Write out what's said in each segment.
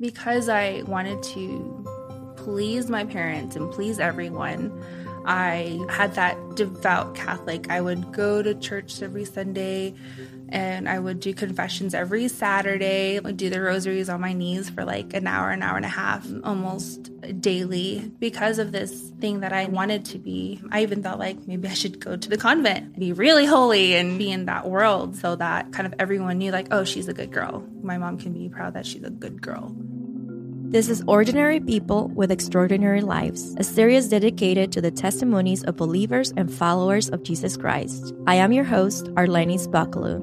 because I wanted to please my parents and please everyone. I had that devout Catholic. I would go to church every Sunday and I would do confessions every Saturday. I would do the rosaries on my knees for like an hour, an hour and a half, almost daily because of this thing that I wanted to be. I even thought like maybe I should go to the convent, be really holy and be in that world so that kind of everyone knew like, oh, she's a good girl. My mom can be proud that she's a good girl. This is Ordinary People with Extraordinary Lives, a series dedicated to the testimonies of believers and followers of Jesus Christ. I am your host, Arlenis Bucklew.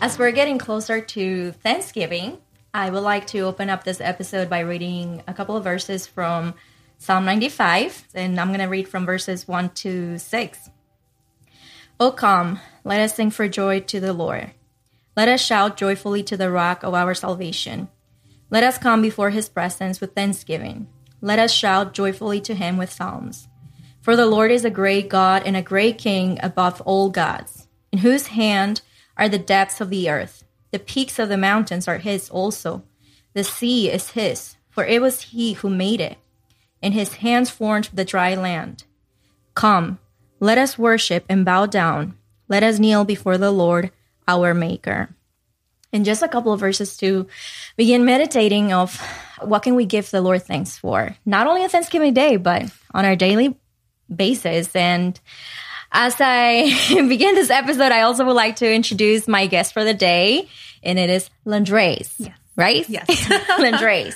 As we're getting closer to Thanksgiving, I would like to open up this episode by reading a couple of verses from Psalm 95, and I'm going to read from verses 1 to 6. O come, let us sing for joy to the Lord. Let us shout joyfully to the rock of our salvation. Let us come before his presence with thanksgiving. Let us shout joyfully to him with psalms. For the Lord is a great God and a great King above all gods, in whose hand are the depths of the earth. The peaks of the mountains are his also. The sea is his, for it was he who made it, and his hands formed the dry land. Come, let us worship and bow down. Let us kneel before the Lord, our Maker. And just a couple of verses to begin meditating of what can we give the Lord thanks for, not only on Thanksgiving Day, but on our daily basis. And as I begin this episode, I also would like to introduce my guest for the day, and it is Landres. Yes. Right? Yes. Landres.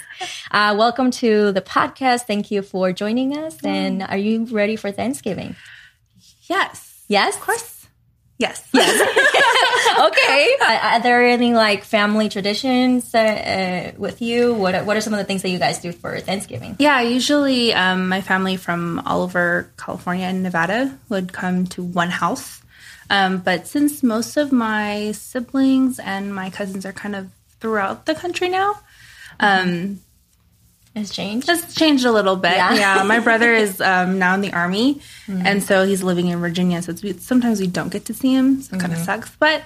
Uh, welcome to the podcast. Thank you for joining us. And are you ready for Thanksgiving? Yes. Yes? Of course. Yes. Yes. okay. Uh, are there any like family traditions uh, uh, with you? What are, What are some of the things that you guys do for Thanksgiving? Yeah, usually um, my family from all over California and Nevada would come to one house. Um, but since most of my siblings and my cousins are kind of throughout the country now, um, Has changed. It's changed a little bit. Yeah. Yeah, my brother is um, now in the army, and so he's living in Virginia. So it's, sometimes we don't get to see him. So it kind of sucks. But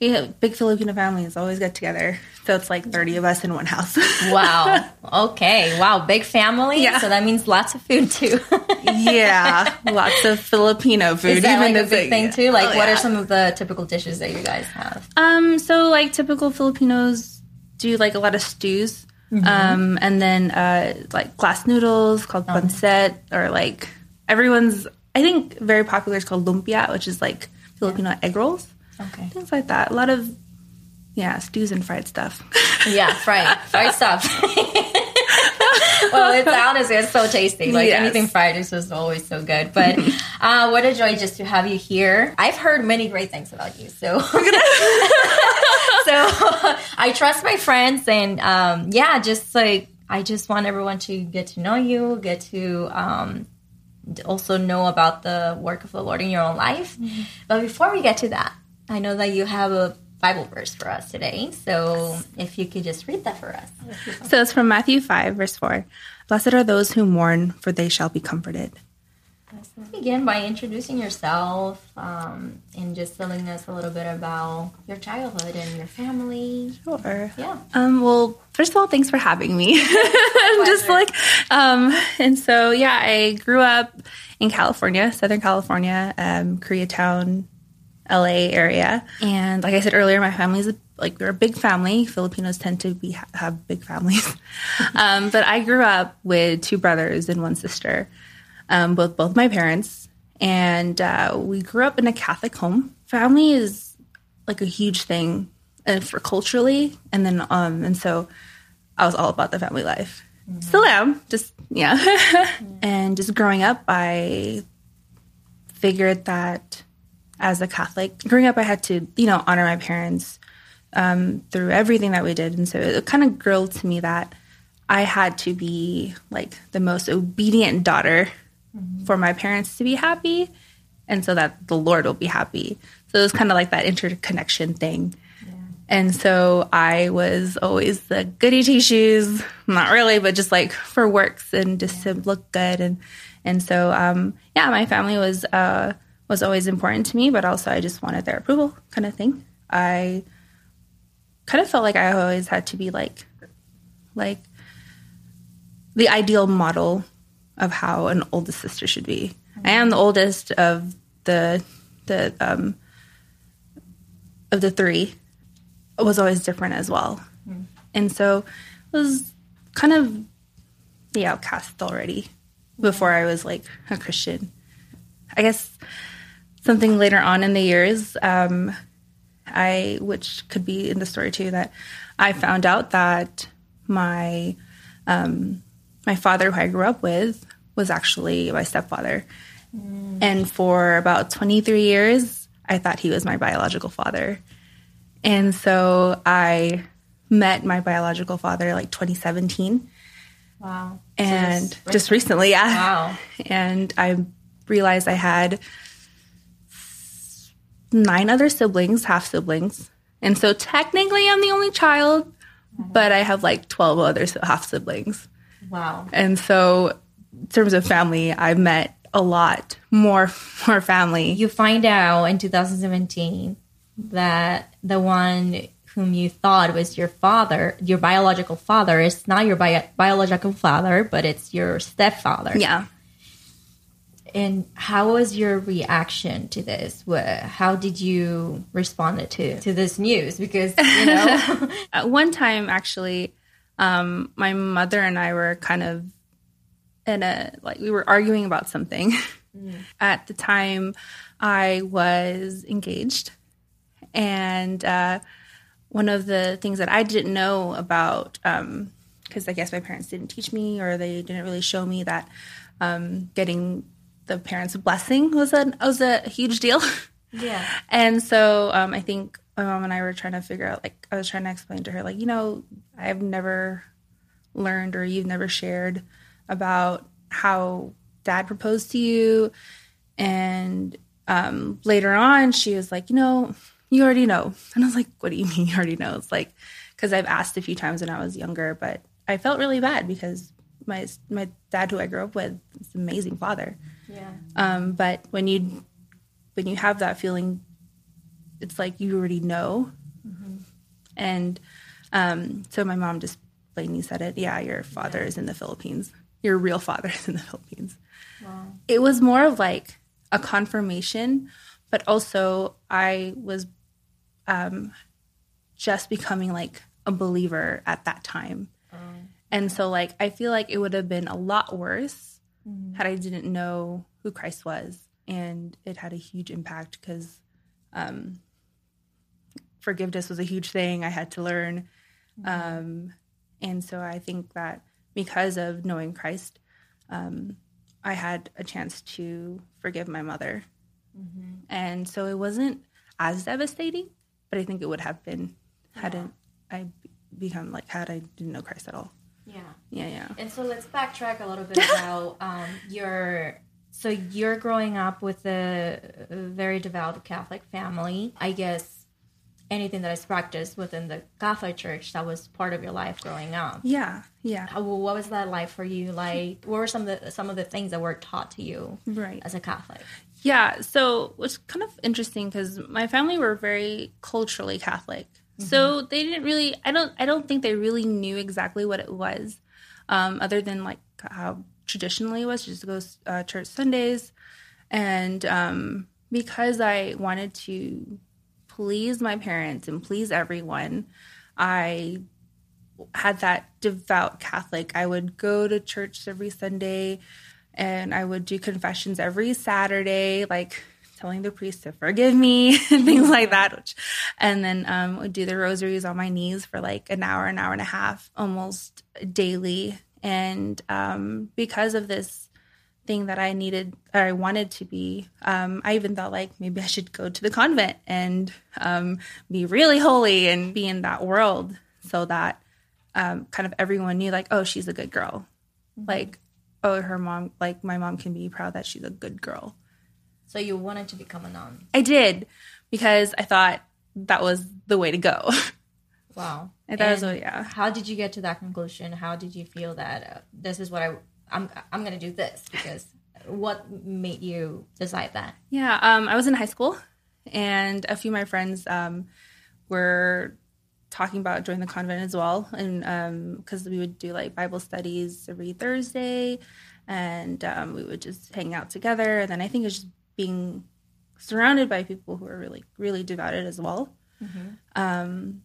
yeah, big Filipino families always get together. So it's like thirty of us in one house. Wow. Okay. Wow. Big family. Yeah. So that means lots of food too. yeah, lots of Filipino food. Is that like a big thing too? Like, Oh, what yeah. are some of the typical dishes that you guys have? Um, so like typical Filipinos do like a lot of stews. Um, and then uh like glass noodles called pancit or like everyone's I think very popular is called lumpia, which is like Filipino egg rolls. Okay. Things like that. A lot of yeah, stews and fried stuff. Yeah, fried, fried stuff. well, it's honestly it's so tasty. Like Yes. anything fried is just always so good. But uh, what a joy just to have you here. I've heard many great things about you, so I trust my friends, and um, yeah, just like I just want everyone to get to know you, get to. Um, also know about the work of the Lord in your own life. But before we get to that, I know that you have a Bible verse for us today. So if you could just read that for us. so it's from Matthew five, verse four. Blessed are those who mourn, for they shall be comforted. Let's begin by introducing yourself um, and just telling us a little bit about your childhood and your family. Sure. Yeah. Um, well, first of all, thanks for having me. Just like, um, and so yeah, I grew up in California, Southern California, um, Koreatown, LA area, and like I said earlier, my family's a, like we're a big family. Filipinos tend to be have big families, um, but I grew up with two brothers and one sister, um, both both my parents, and uh, we grew up in a Catholic home. Family is like a huge thing uh, for culturally, and then um, and so I was all about the family life. Still am, just yeah. and just growing up, I figured that as a Catholic, growing up, I had to you know honor my parents um, through everything that we did, and so it kind of grilled to me that I had to be like the most obedient daughter for my parents to be happy, and so that the Lord will be happy. So it was kind of like that interconnection thing. And so I was always the goody two shoes, not really, but just like for works and just to look good. And and so um, yeah, my family was uh, was always important to me, but also I just wanted their approval, kind of thing. I kind of felt like I always had to be like, like the ideal model of how an oldest sister should be. I am the oldest of the the um, of the three. It was always different as well, and so it was kind of the outcast already before I was like a Christian. I guess something later on in the years, um, I which could be in the story too that I found out that my um, my father, who I grew up with, was actually my stepfather, and for about twenty three years, I thought he was my biological father, and so I met my biological father like 2017 Wow. and So just recently yeah. Wow. and i realized i had nine other siblings half siblings. And so technically i'm the only child mm-hmm. but i have like 12 other half siblings. Wow. and so terms of family i've met a lot more more family You find out in 2017 that the one whom you thought was your father, your biological father, is not your bi- biological father, but it's your stepfather. yeah And how was your reaction to this? How did you respond to to this news? Because you know, At one time, actually, um, my mother and I were kind of in a like we were arguing about something. At the time, I was engaged, and uh, one of the things that I didn't know about, because I guess my parents didn't teach me or they didn't really show me that um, getting the parents' blessing was a was a huge deal. yeah, And so um, I think my mom and I were trying to figure out, like, I was trying to explain to her, like, you know, I've never learned or you've never shared about how dad proposed to you. And um, later on, she was like, you know, you already know. And I was like, what do you mean you already know? It's like, because I've asked a few times when I was younger, but I felt really bad because my my dad, who I grew up with, is an amazing father. yeah, Um, but when you when you have that feeling, it's like you already know. And um, so my mom just plainly said it. Yeah, your father is in the Philippines. Your real father is in the Philippines. wow, It was more of like a confirmation, but also I was um, just becoming like a believer at that time. And so, like, I feel like it would have been a lot worse had I didn't know who Christ was. And it had a huge impact because um, forgiveness was a huge thing I had to learn. Um, and so I think that because of knowing Christ, um, I had a chance to forgive my mother. And so it wasn't as devastating, but I think it would have been hadn't I become like had I didn't know Christ at all. yeah. Yeah, yeah. And so let's backtrack a little bit about um, your. So you're growing up with a very devout Catholic family. I guess anything that is practiced within the Catholic Church that was part of your life growing up. Yeah, yeah. How, what was that like for you? Like, what were some of the some of the things that were taught to you Right. as a Catholic? Yeah, so it's kind of interesting because my family were very culturally Catholic, so they didn't really. I don't. I don't think they really knew exactly what it was, um, other than like how traditionally it was just to go uh, church Sundays, and um, because I wanted to please my parents and please everyone, I had that devout Catholic. I would go to church every Sunday and I would do confessions every Saturday, like telling the priest to forgive me and things like that. Which, and then um, would do the rosaries on my knees for like an hour, an hour and a half, almost daily. And um, because of this thing that I needed or I wanted to be, um, I even thought like maybe I should go to the convent and um, be really holy and be in that world so that um, kind of everyone knew like, oh, she's a good girl. Like, oh, her mom, like my mom can be proud that she's a good girl. So you wanted to become a nun. I did because I thought that was the way to go. Wow. I thought it was, yeah. How did you get to that conclusion? How did you feel that uh, this is what I I'm I'm going to do this because what made you decide that? Yeah, um, I was in high school, and a few of my friends um, were talking about joining the convent as well, and because um, we would do like Bible studies every Thursday, and um, we would just hang out together. And then I think it's just being surrounded by people who are really really devoted as well. Mm-hmm. Um,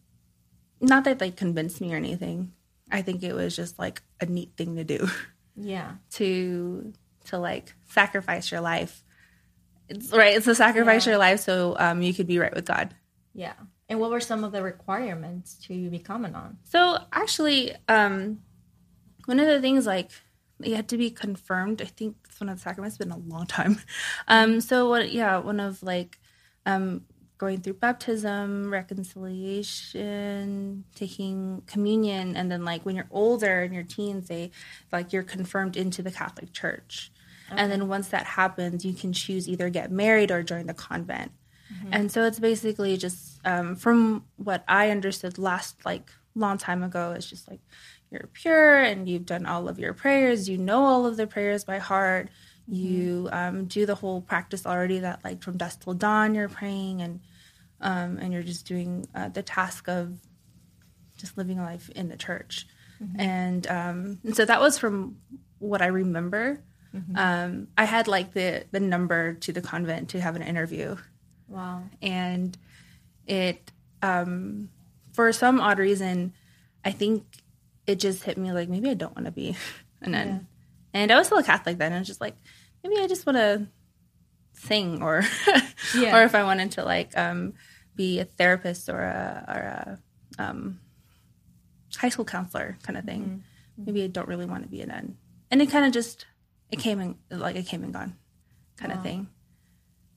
not that they convinced me or anything. I think it was just like a neat thing to do. Yeah. to to like sacrifice your life. It's right. It's to sacrifice yeah. your life so um, you could be right with God. Yeah. And what were some of the requirements to become a nun? So actually, um, one of the things like you had to be confirmed. I think it's one of the sacraments. It's been a long time. Um, so what? Yeah, one of like um, going through baptism, reconciliation, taking communion, and then like when you're older in your teens, they like you're confirmed into the Catholic Church. Okay. And then once that happens, you can choose either get married or join the convent. Mm-hmm. And so it's basically just um, from what I understood last like long time ago, it's just like you're pure and you've done all of your prayers, you know all of the prayers by heart you um, do the whole practice already that like from dusk till dawn you're praying and um, and you're just doing uh, the task of just living a life in the church mm-hmm. and, um, and so that was from what i remember mm-hmm. Um, i had like the the number to the convent to have an interview wow and it um, for some odd reason i think it just hit me like maybe i don't want to be a nun yeah. And I was still a Catholic then. I was just like, maybe I just want to sing or yeah. or if I wanted to like um, be a therapist or a, or a um, high school counselor kind of thing. Mm-hmm. Maybe I don't really want to be a nun. And it kind of just it came and like it came and gone kind wow. of thing.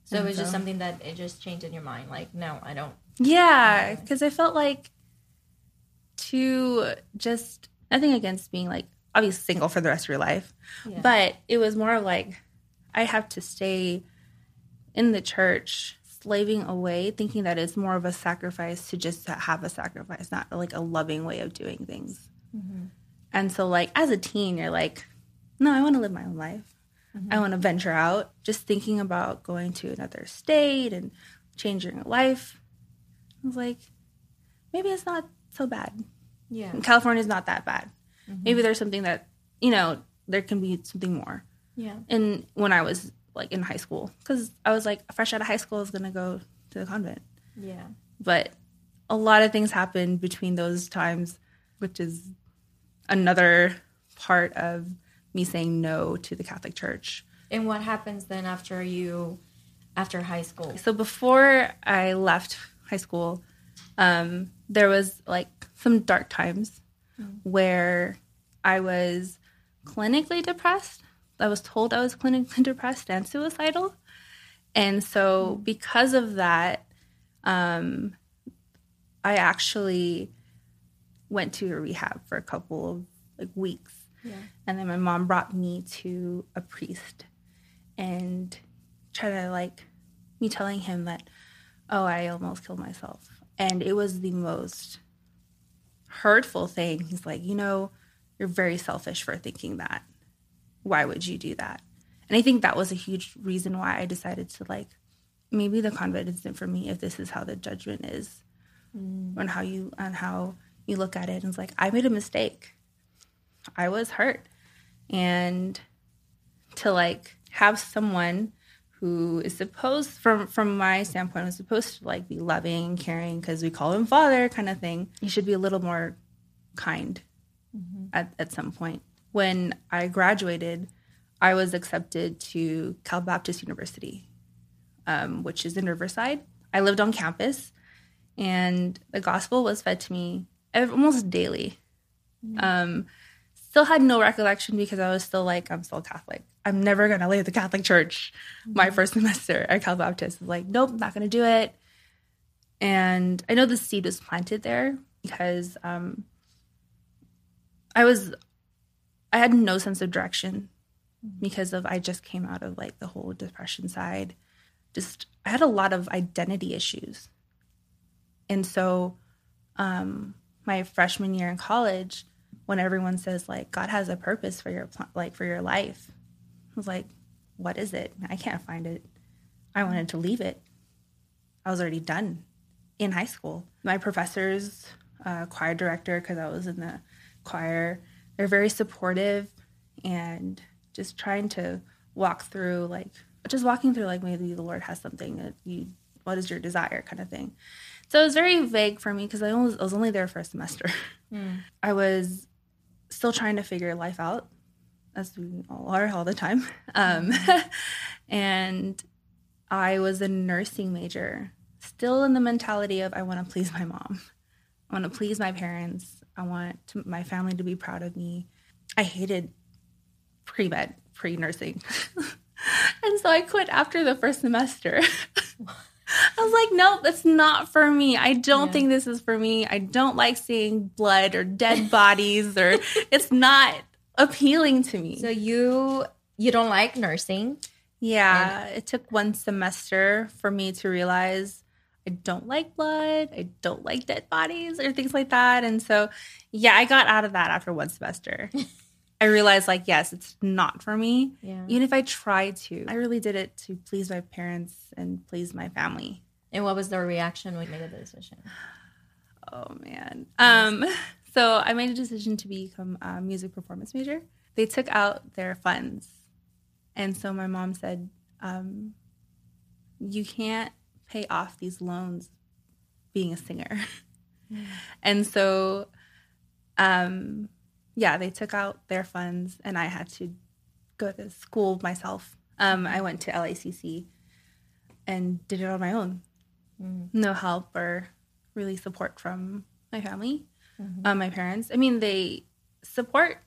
So and it was so, just something that it just changed in your mind. Like, no, I don't. Yeah, because I felt like to just nothing against being like obviously single for the rest of your life. Yeah. But it was more like I have to stay in the church slaving away thinking that it's more of a sacrifice to just have a sacrifice, not like a loving way of doing things. Mm-hmm. And so like as a teen you're like no, I want to live my own life. Mm-hmm. I want to venture out. Just thinking about going to another state and changing your life. I was like maybe it's not so bad. Yeah. California is not that bad. Mm-hmm. Maybe there's something that, you know, there can be something more. Yeah. And when I was like in high school, because I was like fresh out of high school, I was to go to the convent. Yeah. But a lot of things happened between those times, which is another part of me saying no to the Catholic Church. And what happens then after you, after high school? So before I left high school, um, there was like some dark times mm. where I was clinically depressed. I was told I was clinically depressed and suicidal. And so, because of that, um, I actually went to a rehab for a couple of like weeks. Yeah. And then my mom brought me to a priest and tried to like me telling him that, oh, I almost killed myself. And it was the most hurtful thing. He's like, you know, you're very selfish for thinking that. Why would you do that? And I think that was a huge reason why I decided to like, maybe the convent isn't for me if this is how the judgment is, mm. on how you on how you look at it. And it's like I made a mistake. I was hurt, and to like have someone who is supposed from from my standpoint was supposed to like be loving and caring because we call him father kind of thing he should be a little more kind mm-hmm. at, at some point when i graduated i was accepted to cal baptist university um, which is in riverside i lived on campus and the gospel was fed to me almost daily mm-hmm. um, still had no recollection because i was still like i'm still catholic I'm never going to leave the Catholic Church my mm-hmm. first semester at Cal Baptist. Was like, nope, not going to do it. And I know the seed was planted there because um, I was, I had no sense of direction because of, I just came out of like the whole depression side. Just, I had a lot of identity issues. And so, um, my freshman year in college, when everyone says like God has a purpose for your like for your life, I was like, what is it? I can't find it. I wanted to leave it. I was already done in high school. My professors uh, choir director because I was in the choir. They're very supportive and just trying to walk through like just walking through like maybe the Lord has something that you what is your desire kind of thing. So it was very vague for me because I, was, I was only there for a semester. Mm. I was still trying to figure life out, as we all are all the time. Um, and I was a nursing major, still in the mentality of I want to please my mom. I want to please my parents. I want to, my family to be proud of me. I hated pre med, pre nursing. and so I quit after the first semester. I was like, nope, it's not for me. I don't yeah. think this is for me. I don't like seeing blood or dead bodies or it's not appealing to me. So you you don't like nursing? Yeah, and- it took one semester for me to realize I don't like blood. I don't like dead bodies or things like that. And so, yeah, I got out of that after one semester. I realized, like, yes, it's not for me. Yeah. Even if I tried to, I really did it to please my parents and please my family. And what was their reaction when you made the decision? Oh man. Um, so I made a decision to become a music performance major. They took out their funds, and so my mom said, um, "You can't pay off these loans being a singer," mm. and so, um, yeah, they took out their funds, and I had to go to school myself. Um, I went to LACC and did it on my own. Mm. No help or really support from my family, mm-hmm. um, my parents. I mean, they support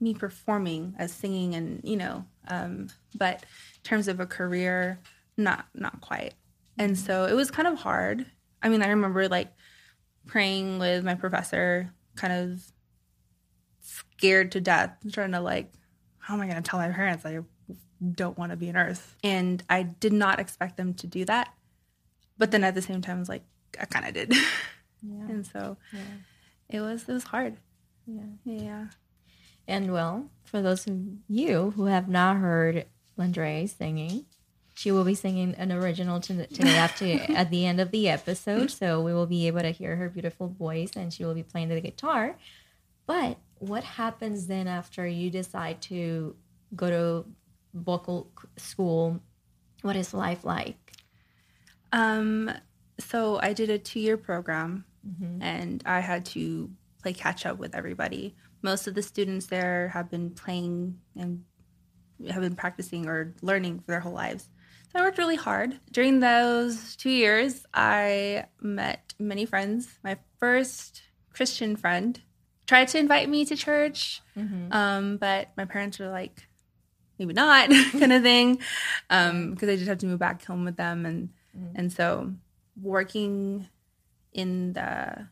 me performing as singing, and you know, um, but in terms of a career, not not quite. And so it was kind of hard. I mean, I remember like praying with my professor, kind of scared to death, trying to like, how am I going to tell my parents I don't want to be a nurse? And I did not expect them to do that. But then at the same time, I was like, I kind of did. Yeah. and so yeah. it was it was hard. Yeah. Yeah. And well, for those of you who have not heard Landrea singing, she will be singing an original today after at the end of the episode. So we will be able to hear her beautiful voice and she will be playing the guitar. But what happens then after you decide to go to vocal school? What is life like? Um, so I did a two year program mm-hmm. and I had to play catch up with everybody. Most of the students there have been playing and have been practicing or learning for their whole lives. I worked really hard. During those two years, I met many friends. My first Christian friend tried to invite me to church, mm-hmm. um, but my parents were like, maybe not, kind of thing, because um, I just had to move back home with them, and mm-hmm. and so working in the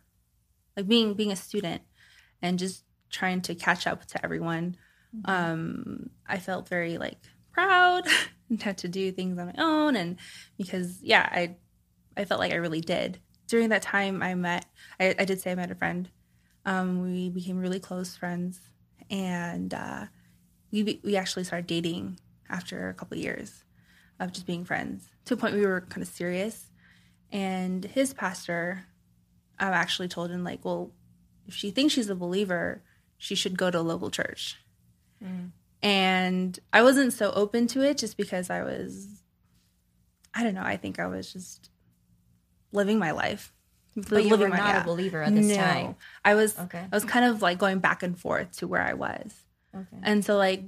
like being being a student and just trying to catch up to everyone, mm-hmm. um, I felt very like proud had to do things on my own, and because yeah, I I felt like I really did. During that time, I met I, I did say I met a friend um, we became really close friends, and uh, we we actually started dating after a couple of years of just being friends. To a point we were kind of serious, and his pastor, I actually told him like, well, if she thinks she's a believer, she should go to a local church. Mm. And I wasn't so open to it just because I was, I don't know, I think I was just living my life but you were not yeah. a believer at this no. time. I was okay. I was kind of like going back and forth to where I was. Okay. And so like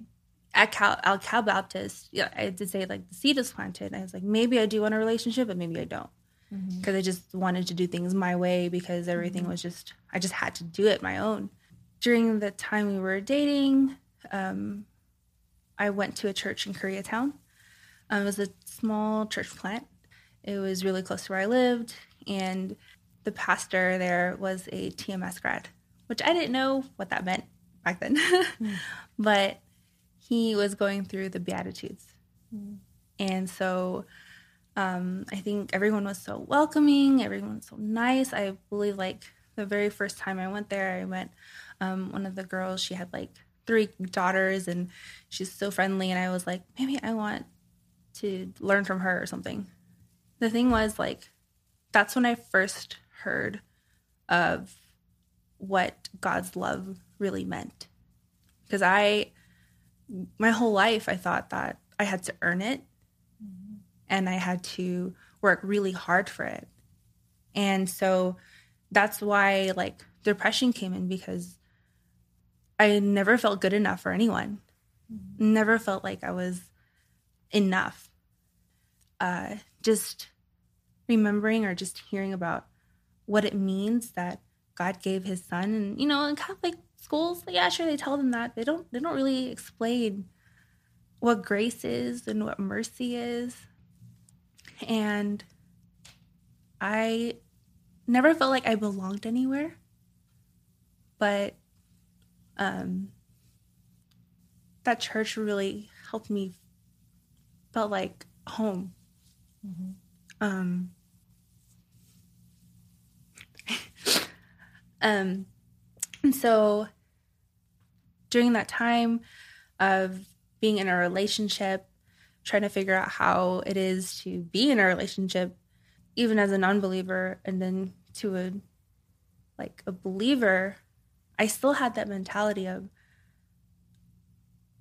at Cal, at Cal Baptist, yeah, I did say like the seed is planted. I was like, maybe I do want a relationship, but maybe I don't, because mm-hmm. I just wanted to do things my way because everything mm-hmm. was just I just had to do it my own. During the time we were dating, um, I went to a church in Koreatown. Um, it was a small church plant. It was really close to where I lived, and the pastor there was a TMS grad, which I didn't know what that meant back then. mm. But he was going through the Beatitudes. Mm. And so um, I think everyone was so welcoming, everyone was so nice. I believe, like, the very first time I went there, I met um, one of the girls, she had like three daughters, and she's so friendly. And I was like, maybe I want to learn from her or something. The thing was, like, that's when I first heard of what God's love really meant. Because I, my whole life, I thought that I had to earn it mm-hmm. and I had to work really hard for it. And so that's why like depression came in because I never felt good enough for anyone. Mm-hmm. Never felt like I was enough. Uh, just remembering or just hearing about what it means that God gave his son and you know in Catholic schools yeah sure they tell them that they don't they don't really explain what grace is and what mercy is and I never felt like I belonged anywhere but um that church really helped me felt like home mm-hmm. um Um, and so during that time of being in a relationship, trying to figure out how it is to be in a relationship, even as a non-believer, and then to a like a believer, I still had that mentality of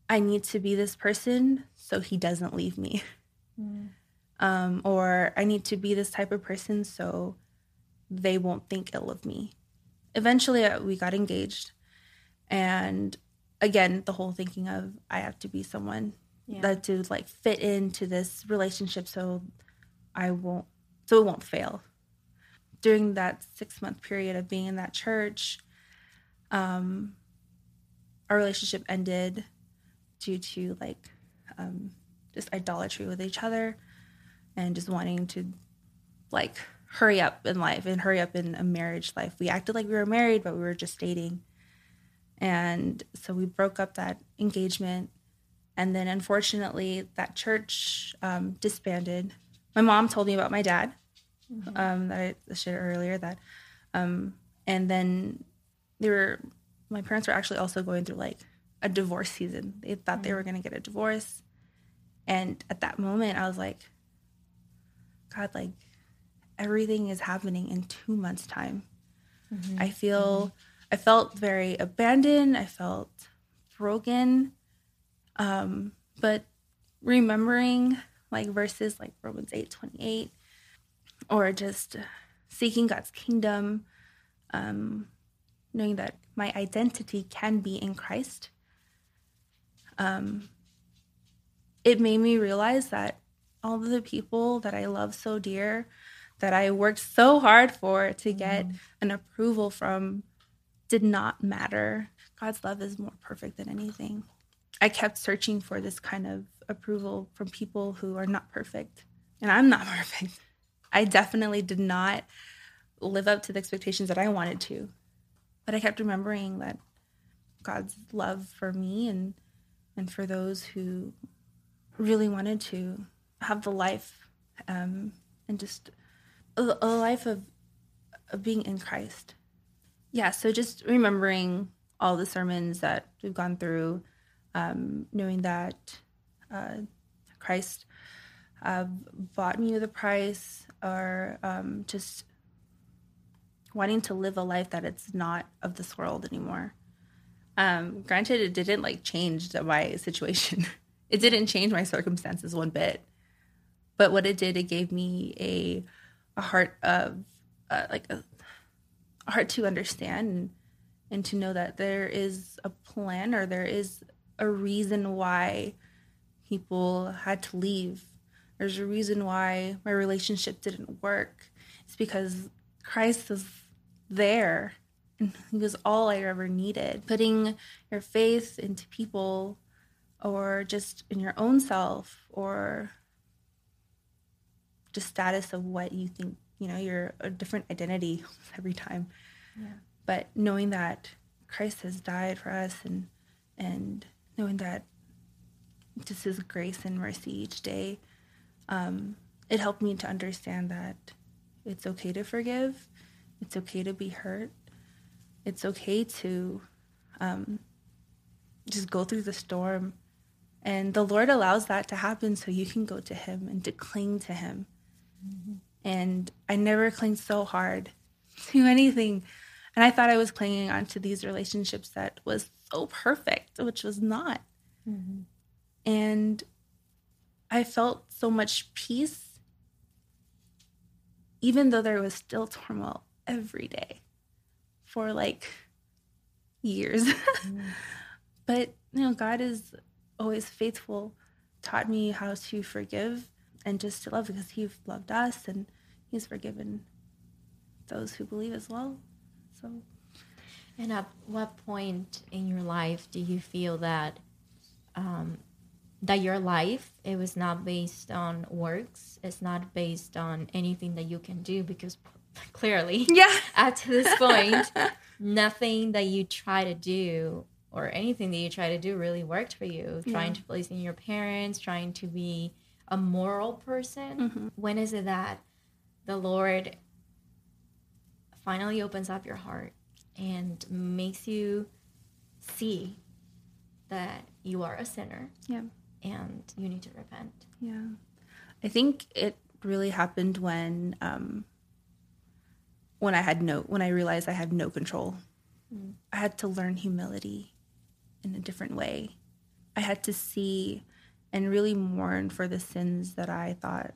I need to be this person so he doesn't leave me. Mm. Um, or I need to be this type of person so they won't think ill of me eventually uh, we got engaged and again the whole thinking of i have to be someone yeah. that to like fit into this relationship so i won't so it won't fail during that six month period of being in that church um our relationship ended due to like um just idolatry with each other and just wanting to like hurry up in life and hurry up in a marriage life. We acted like we were married, but we were just dating. And so we broke up that engagement. And then unfortunately, that church um, disbanded. My mom told me about my dad mm-hmm. um, that I shared earlier. That, um, and then they were, my parents were actually also going through like a divorce season. They thought mm-hmm. they were going to get a divorce. And at that moment, I was like, God, like, everything is happening in two months' time. Mm-hmm. I feel, mm-hmm. I felt very abandoned. I felt broken. Um, but remembering like verses like Romans 8 28, or just seeking God's kingdom, um, knowing that my identity can be in Christ, um, it made me realize that all of the people that I love so dear that I worked so hard for to get mm. an approval from did not matter. God's love is more perfect than anything. I kept searching for this kind of approval from people who are not perfect, and I'm not perfect. I definitely did not live up to the expectations that I wanted to. But I kept remembering that God's love for me and and for those who really wanted to have the life um, and just a, a life of of being in Christ. Yeah, so just remembering all the sermons that we've gone through, um, knowing that uh, Christ uh, bought me with a price, or um, just wanting to live a life that it's not of this world anymore. Um, granted, it didn't like change my situation. it didn't change my circumstances one bit. But what it did, it gave me a a heart of uh, like a, a heart to understand and, and to know that there is a plan or there is a reason why people had to leave. There's a reason why my relationship didn't work. It's because Christ is there and he was all I ever needed. Putting your faith into people or just in your own self or just status of what you think you know you're a different identity every time yeah. but knowing that christ has died for us and and knowing that just his grace and mercy each day um, it helped me to understand that it's okay to forgive it's okay to be hurt it's okay to um, just go through the storm and the lord allows that to happen so you can go to him and to cling to him Mm-hmm. And I never clinged so hard to anything And I thought I was clinging on to these relationships that was so perfect, which was not. Mm-hmm. And I felt so much peace, even though there was still turmoil every day for like years. Mm-hmm. but, you know, God is always faithful, taught me how to forgive and just to love because He loved us and He's forgiven those who believe as well. So, and at what point in your life do you feel that um, that your life it was not based on works? It's not based on anything that you can do because clearly, yeah, up to this point, nothing that you try to do or anything that you try to do really worked for you. Yeah. Trying to please in your parents, trying to be a moral person. Mm-hmm. When is it that the Lord finally opens up your heart and makes you see that you are a sinner. Yeah. And you need to repent. Yeah. I think it really happened when um when I had no when I realized I had no control. Mm. I had to learn humility in a different way. I had to see and really mourn for the sins that I thought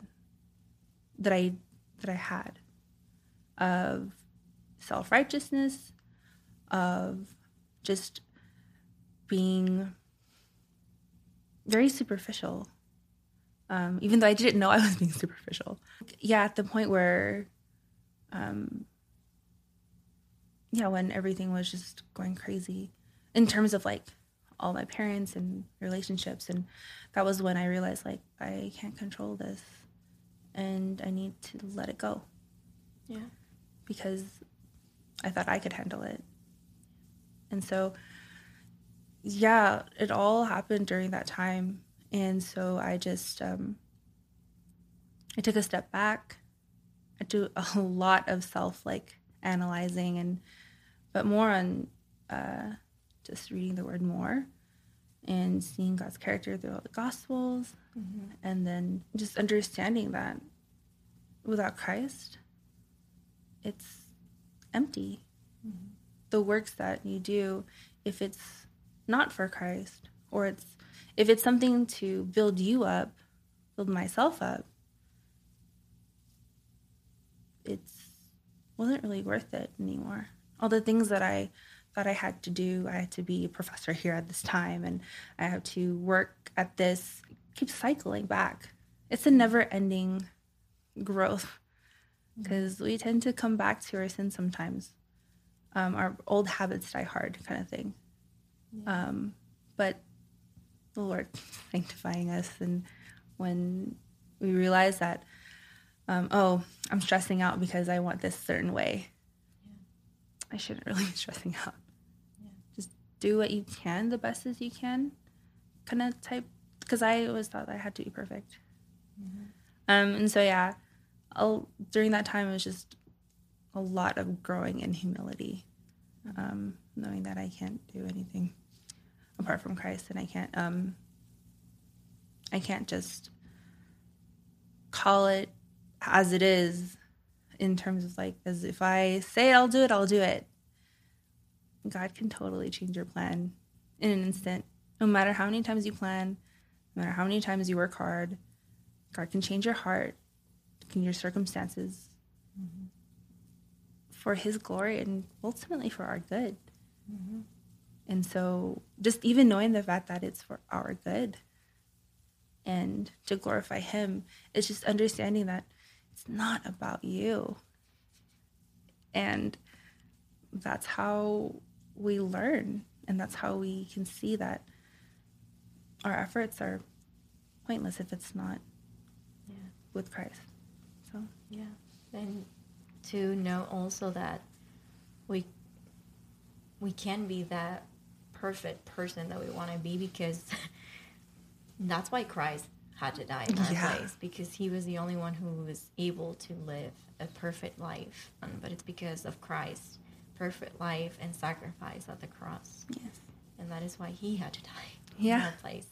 that I that I had of self righteousness, of just being very superficial. Um, even though I didn't know I was being superficial. Yeah, at the point where, um, yeah, when everything was just going crazy in terms of like all my parents and relationships. And that was when I realized like I can't control this and I need to let it go. Yeah. Because I thought I could handle it. And so, yeah, it all happened during that time. And so I just, um, I took a step back. I do a lot of self like analyzing and, but more on uh, just reading the word more and seeing God's character through all the Gospels, mm-hmm. and then just understanding that without Christ, it's empty. Mm-hmm. The works that you do, if it's not for Christ, or it's if it's something to build you up, build myself up, it's wasn't really worth it anymore. All the things that I thought I had to do, I had to be a professor here at this time, and I have to work at this, keep cycling back. It's a never ending growth because we tend to come back to our sin sometimes. Um, our old habits die hard, kind of thing. Yeah. Um, but the Lord sanctifying us, and when we realize that, um, oh, I'm stressing out because I want this certain way. I shouldn't really be stressing out. Yeah. Just do what you can the best as you can, kind of type. Because I always thought I had to be perfect. Mm-hmm. Um, and so yeah, I'll, during that time, it was just a lot of growing in humility, um, knowing that I can't do anything apart from Christ, and I can't, um, I can't just call it as it is, in terms of like, as if I say I'll do it, I'll do it. God can totally change your plan in an instant, no matter how many times you plan, no matter how many times you work hard. God can change your heart can your circumstances mm-hmm. for His glory and ultimately for our good. Mm-hmm. And so, just even knowing the fact that it's for our good and to glorify Him, it's just understanding that it's not about you. And that's how we learn, and that's how we can see that our efforts are pointless if it's not yeah. with Christ. So yeah, and to know also that we we can be that perfect person that we want to be because that's why Christ had to die in our yeah. place because he was the only one who was able to live a perfect life. Um, but it's because of Christ, perfect life and sacrifice at the cross. Yes. And that is why he had to die yeah. in our place.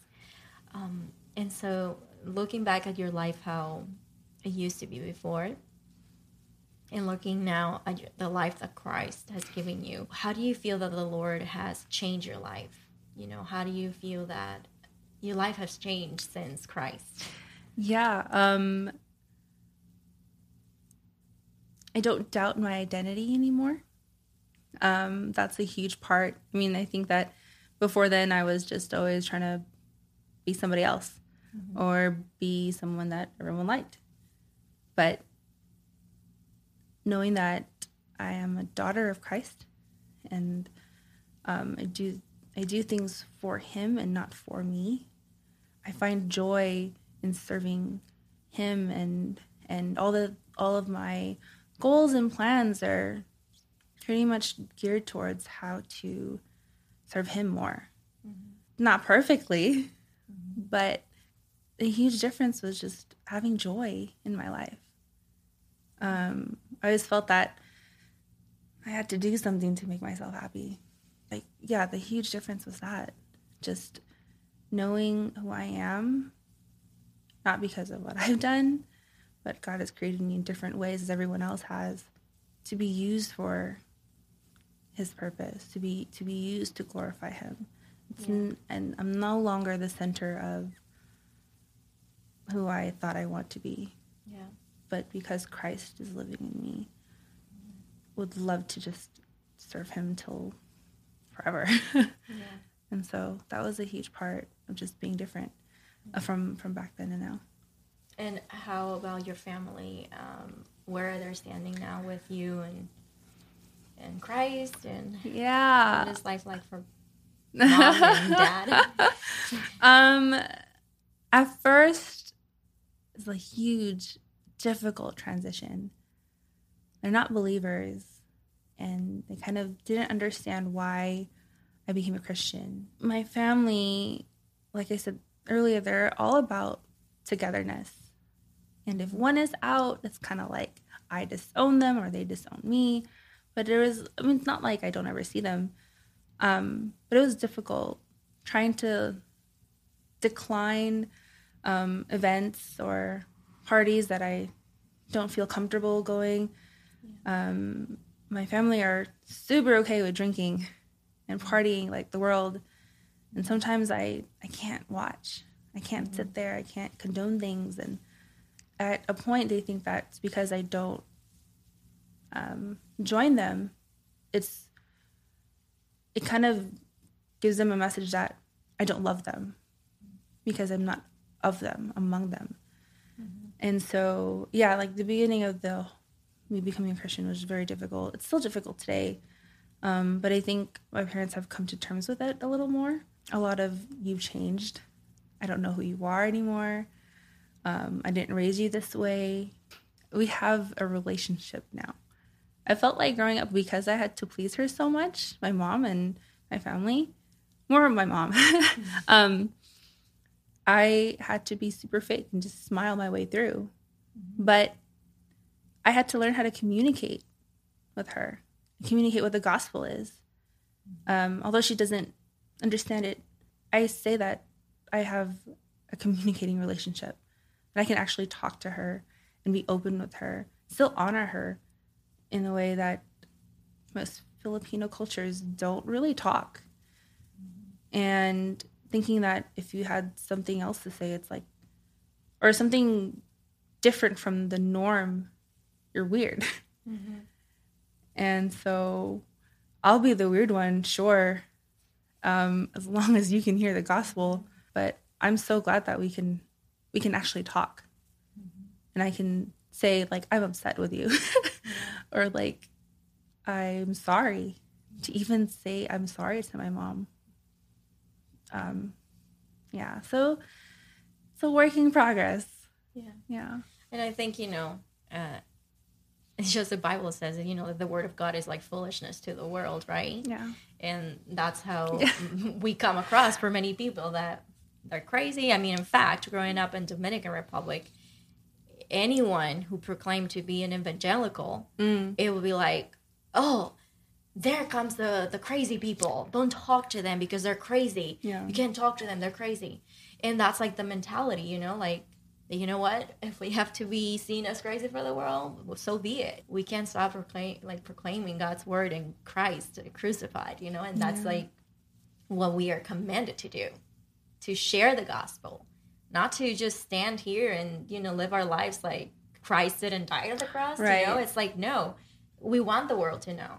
Um, and so looking back at your life, how it used to be before And looking now at the life that Christ has given you, how do you feel that the Lord has changed your life? You know, how do you feel that your life has changed since Christ? Yeah. Um, I don't doubt my identity anymore. Um, that's a huge part. I mean, I think that before then I was just always trying to be somebody else mm-hmm. or be someone that everyone liked. But knowing that I am a daughter of Christ and um, I do I do things for him and not for me. I find joy in serving him and and all the all of my goals and plans are pretty much geared towards how to serve him more. Mm-hmm. Not perfectly, mm-hmm. but the huge difference was just having joy in my life. Um, I always felt that I had to do something to make myself happy. Like, yeah, the huge difference was that just knowing who I am, not because of what I've done, but God has created me in different ways as everyone else has to be used for his purpose, to be to be used to glorify him. Yeah. N- and I'm no longer the center of who I thought I want to be. Yeah. But because Christ is living in me, would love to just serve him till forever. yeah. And so that was a huge part of just being different uh, from from back then and now. And how about your family? Um, where are they standing now with you and and Christ and yeah, what is life like for mom and dad? um, at first, it's a huge, difficult transition. They're not believers, and they kind of didn't understand why I became a Christian. My family, like I said earlier, they're all about togetherness. And if one is out, it's kind of like I disown them or they disown me. But it was, I mean, it's not like I don't ever see them. Um, but it was difficult trying to decline um, events or parties that I don't feel comfortable going. Um, my family are super okay with drinking and partying like the world. And sometimes I, I can't watch. I can't mm-hmm. sit there. I can't condone things. And at a point, they think that's because I don't um, join them, it's it kind of gives them a message that I don't love them because I'm not of them, among them. Mm-hmm. And so, yeah, like the beginning of the me becoming a Christian was very difficult. It's still difficult today. Um, but I think my parents have come to terms with it a little more. A lot of you've changed. I don't know who you are anymore. Um, I didn't raise you this way. We have a relationship now. I felt like growing up because I had to please her so much, my mom and my family, more of my mom. um, I had to be super fake and just smile my way through. But I had to learn how to communicate with her, communicate what the gospel is. Um, although she doesn't understand it, I say that I have a communicating relationship. And I can actually talk to her and be open with her, still honor her, in the way that most Filipino cultures don't really talk. And thinking that if you had something else to say, it's like, or something different from the norm, you're weird. Mm-hmm. And so I'll be the weird one, sure, um, as long as you can hear the gospel. But I'm so glad that we can we can actually talk, mm-hmm. and I can say like I'm upset with you, or like I'm sorry. To even say I'm sorry to my mom. Um, yeah. So it's a working progress. Yeah. Yeah. And I think you know, uh, it's just the Bible says that you know that the word of God is like foolishness to the world, right? Yeah. And that's how yeah. we come across for many people that they're crazy. I mean, in fact, growing up in Dominican Republic, anyone who proclaimed to be an evangelical, mm. it would be like, oh, there comes the the crazy people. Don't talk to them because they're crazy. Yeah. You can't talk to them; they're crazy. And that's like the mentality, you know, like you know what? If we have to be seen as crazy for the world, so be it. We can't stop proclaim, like proclaiming God's word and Christ crucified, you know, and that's yeah. like what we are commanded to do, to share the gospel, not to just stand here and you know live our lives like Christ didn't die on the cross. Right. You know, it's like no, we want the world to know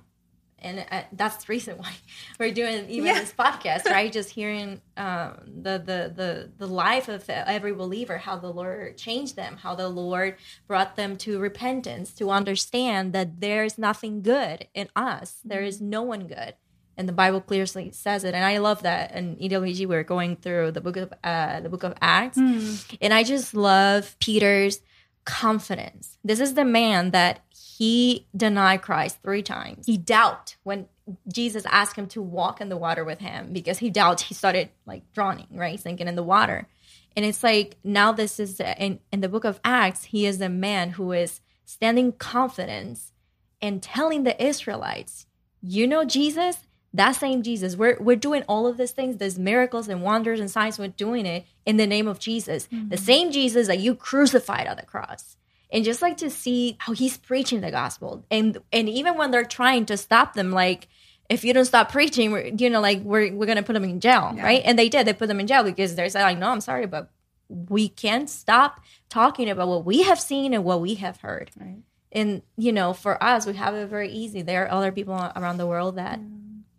and uh, that's the reason why we're doing even yeah. this podcast right? Just hearing um, the, the the the life of every believer how the lord changed them how the lord brought them to repentance to understand that there's nothing good in us. There is no one good. And the bible clearly says it. And i love that. And ewg we we're going through the book of uh, the book of acts. Mm. and i just love peter's confidence. This is the man that he denied Christ three times. He doubt when Jesus asked him to walk in the water with him because he doubts he started like drowning, right? Sinking in the water. And it's like now this is in, in the book of Acts, he is a man who is standing confidence and telling the Israelites, you know Jesus, that same Jesus. We're we're doing all of these things, these miracles and wonders and signs. We're doing it in the name of Jesus, mm-hmm. the same Jesus that you crucified on the cross and just like to see how he's preaching the gospel. And and even when they're trying to stop them like if you don't stop preaching we're, you know like we're, we're gonna put them in jail yeah. right? And they did. They put them in jail because they're saying like no i'm sorry but we can't stop talking about what we have seen and what we have heard. Right. and you know for us we have it very easy. There are other people around the world that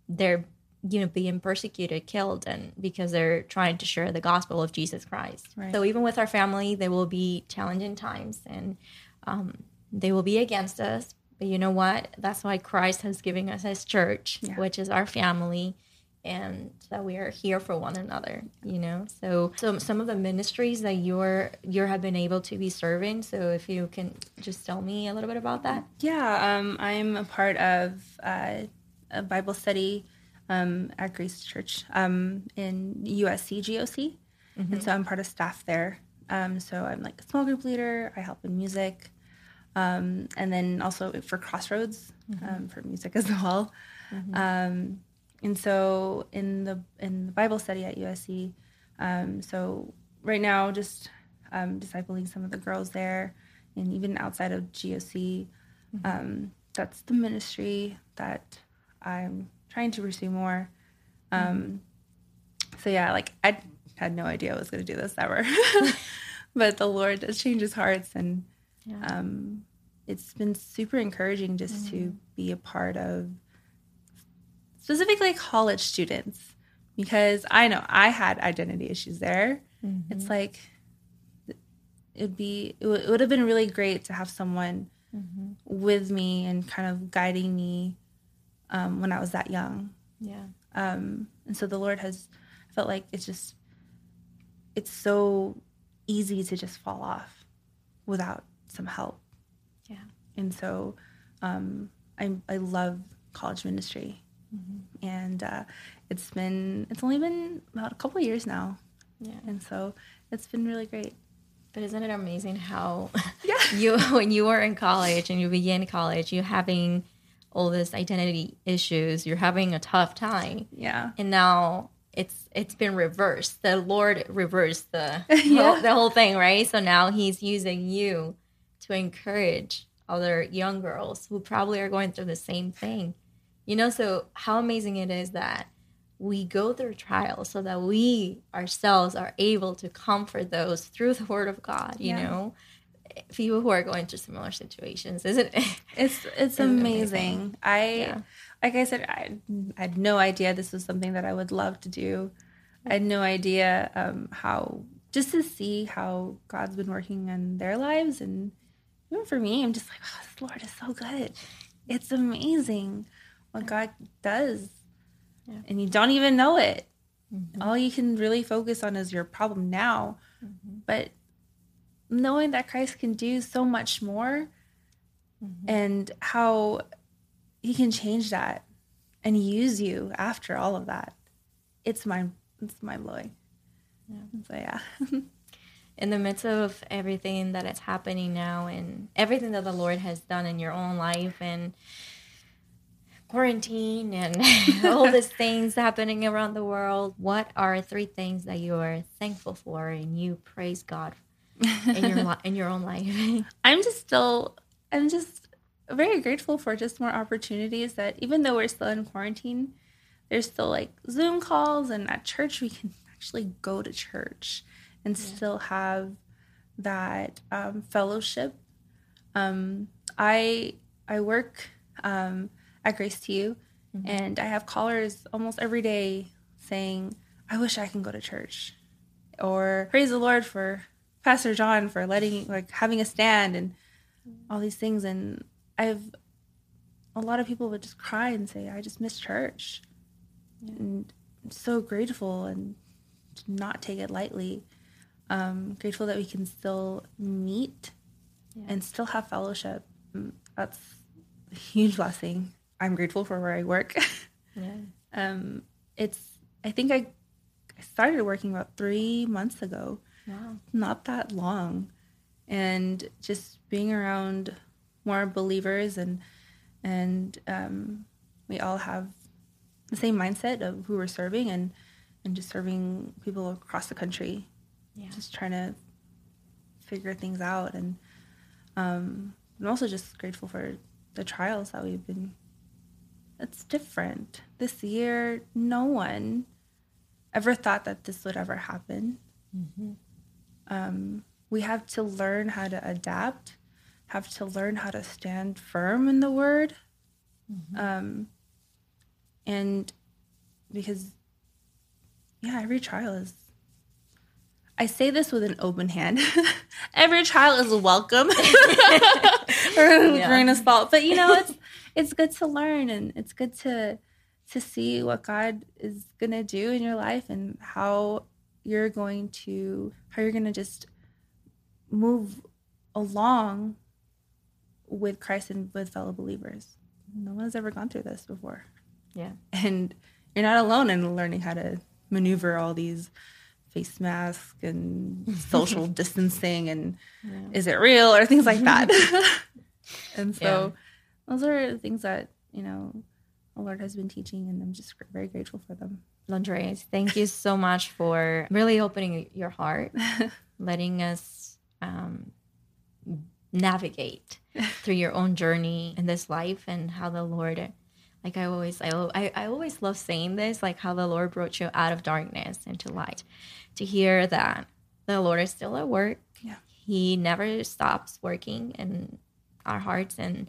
they're you know being persecuted killed and because they're trying to share the gospel of jesus christ. Right. so even with our family there will be challenging times and um, they will be against us. But you know what? That's why christ has given us his church yeah. which is our family and that we are here for one another you know? So so some of the ministries that you're you have been able to be serving so if you can just tell me a little bit about that. Yeah um, i'm a part of uh, a bible study um, at Grace Church um, in USC GOC. Mm-hmm. And so I'm part of staff there. Um, so I'm like a small group leader. I help in music. Um, and then also for Crossroads mm-hmm. Um, for music as well. Mm-hmm. Um, and so in the in the Bible study at USC, so right now just discipling some of the girls there, and even outside of GOC, mm-hmm. that's the ministry that I'm trying to pursue more. Um, so yeah, like I had no idea I was going to do this ever, but the Lord does change His hearts, and yeah. um, it's been super encouraging just mm-hmm. to be a part of specifically college students because I know I had identity issues there. Mm-hmm. It's like it'd be it, w- it would have been really great to have someone mm-hmm. with me and kind of guiding me um, when I was that young. Yeah. Um, and so the Lord has felt like it's just, it's so easy to just fall off without some help. Yeah. And so um, I, I love college ministry. Mm-hmm. And uh, it's been, it's only been about a couple years now. Yeah. And so it's been really great. But isn't it amazing how yeah. you, when you were in college and you began college, you having all this identity issues you're having a tough time. Yeah. And now it's it's been reversed. The lord reversed the yeah. whole, the whole thing right? So now he's using you to encourage other young girls who probably are going through the same thing. You know so how amazing it is that we go through trials so that we ourselves are able to comfort those through the word of god you yeah. know people who are going through similar situations, isn't it? It's it's amazing. amazing. I yeah. like I said, I, I, had no idea this was something that I would love to do. I had no idea um, how just to see how God's been working in their lives, and even for me, I'm just like, oh, this Lord is so good. It's amazing what God does, yeah. and you don't even know it. Mm-hmm. All you can really focus on is your problem now, mm-hmm. but knowing that Christ can do so much more mm-hmm. and how he can change that and use you after all of that. It's mind it's mind blowing. Yeah. So yeah. in the midst of everything that is happening now and everything that the Lord has done in your own life and quarantine and all these things happening around the world, what are three things that you are thankful for and you praise God in your li- in your own life? I'm just still, I'm just very grateful for just more opportunities that even though we're still in quarantine, there's still like Zoom calls and at church we can actually go to church and yeah. still have that um, fellowship. Um, I I work um, at Grace to You, mm-hmm. and I have callers almost every day saying, "I wish I can go to church," or "Praise the Lord for Pastor John for letting like having a stand and all these things." And I've a lot of people would just cry and say, "I just miss church," and I'm so grateful and not take it lightly. Um, grateful that we can still meet yeah. and still have fellowship. Mm, that's a huge blessing. I'm grateful for where I work. yeah. Um, it's. I think I, I started working about three months ago. Wow. Not that long, and just being around more believers and and um, we all have the same mindset of who we're serving and and just serving people across the country. Yeah. Just trying to figure things out and um, I'm also just grateful for the trials that we've been it's different. This year no one ever thought that this would ever happen. Mm-hmm. Um, we have to learn how to adapt, have to learn how to stand firm in the word. Mm-hmm. Um, and because yeah, every trial is. I say this with an open hand. every trial is welcome. yeah. of salt, but you know it's it's good to learn and it's good to to see what God is gonna do in your life and how you're going to how you're gonna just move along with Christ and with fellow believers. No one's ever gone through this before. Yeah. And you're not alone in learning how to maneuver all these face masks and social distancing and yeah. is it real or things like that. and so yeah. those are things that, you know, the Lord has been teaching and I'm just very grateful for them. Landres, thank you so much for really opening your heart, letting us um, navigate through your own journey in this life and how the Lord like I always, I, I, I always love saying this, like how the Lord brought you out of darkness into light. To hear that the Lord is still at work. Yeah. He never stops working in our hearts. And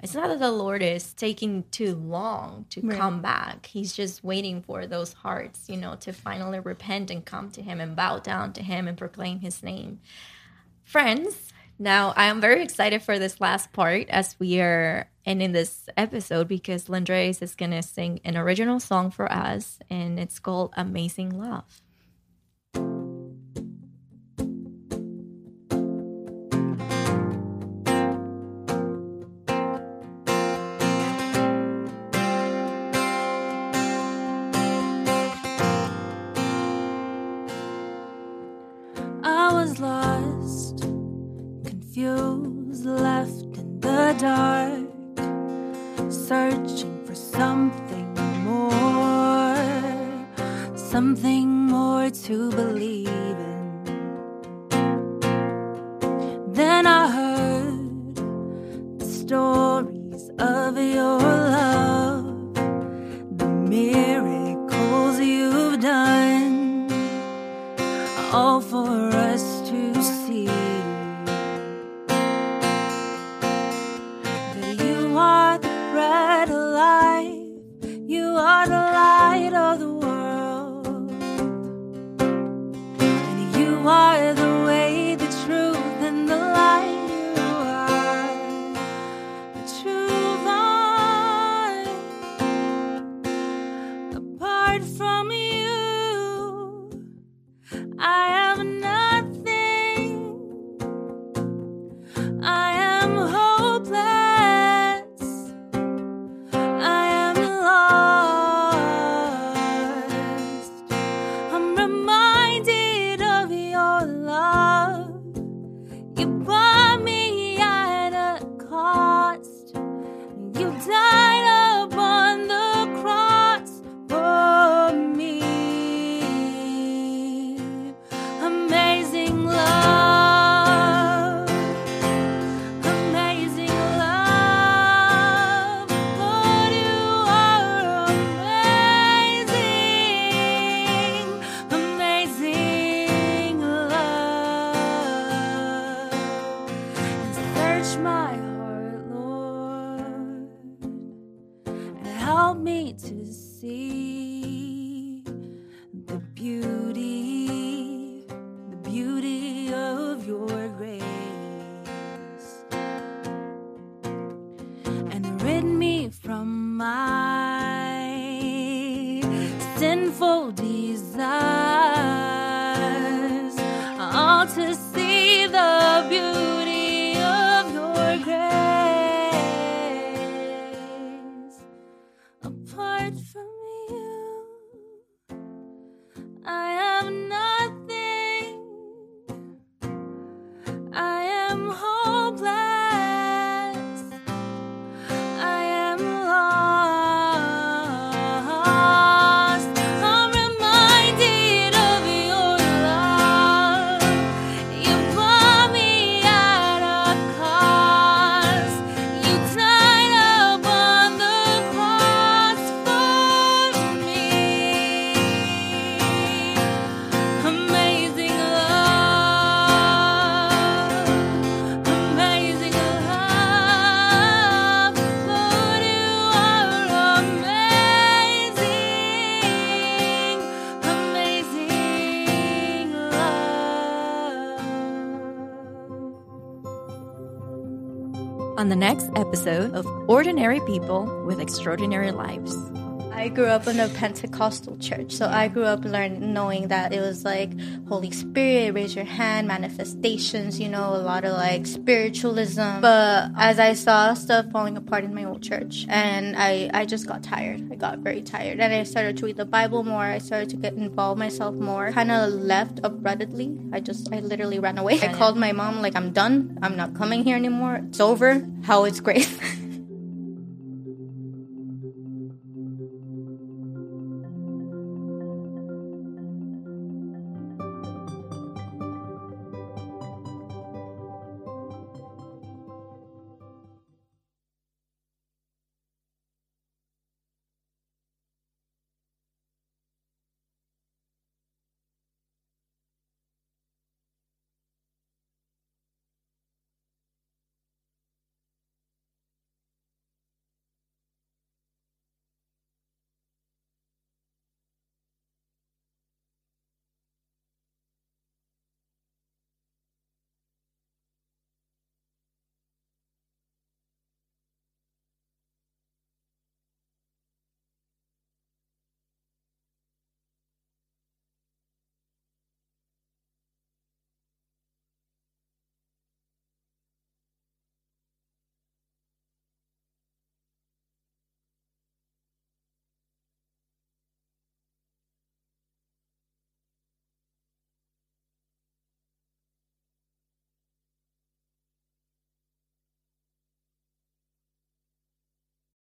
it's not that the Lord is taking too long to right. come back. He's just waiting for those hearts, you know, to finally repent and come to Him and bow down to Him and proclaim His name. Friends, now, I am very excited for this last part as we are ending this episode because Landres is going to sing an original song for us, and it's called Amazing Love. Died from my sinful desire. Episode of Ordinary People with Extraordinary Lives. I grew up in a Pentecostal church, so I grew up learning knowing that it was like Holy Spirit, raise your hand, manifestations, you know, a lot of like spiritualism. But as I saw stuff falling apart in my old church, and I I just got tired. I got very tired, and I started to read the Bible more. I started to get involved myself more. Kind of left abruptly. I just I literally ran away. I called my mom like I'm done. I'm not coming here anymore. It's over. How it's great.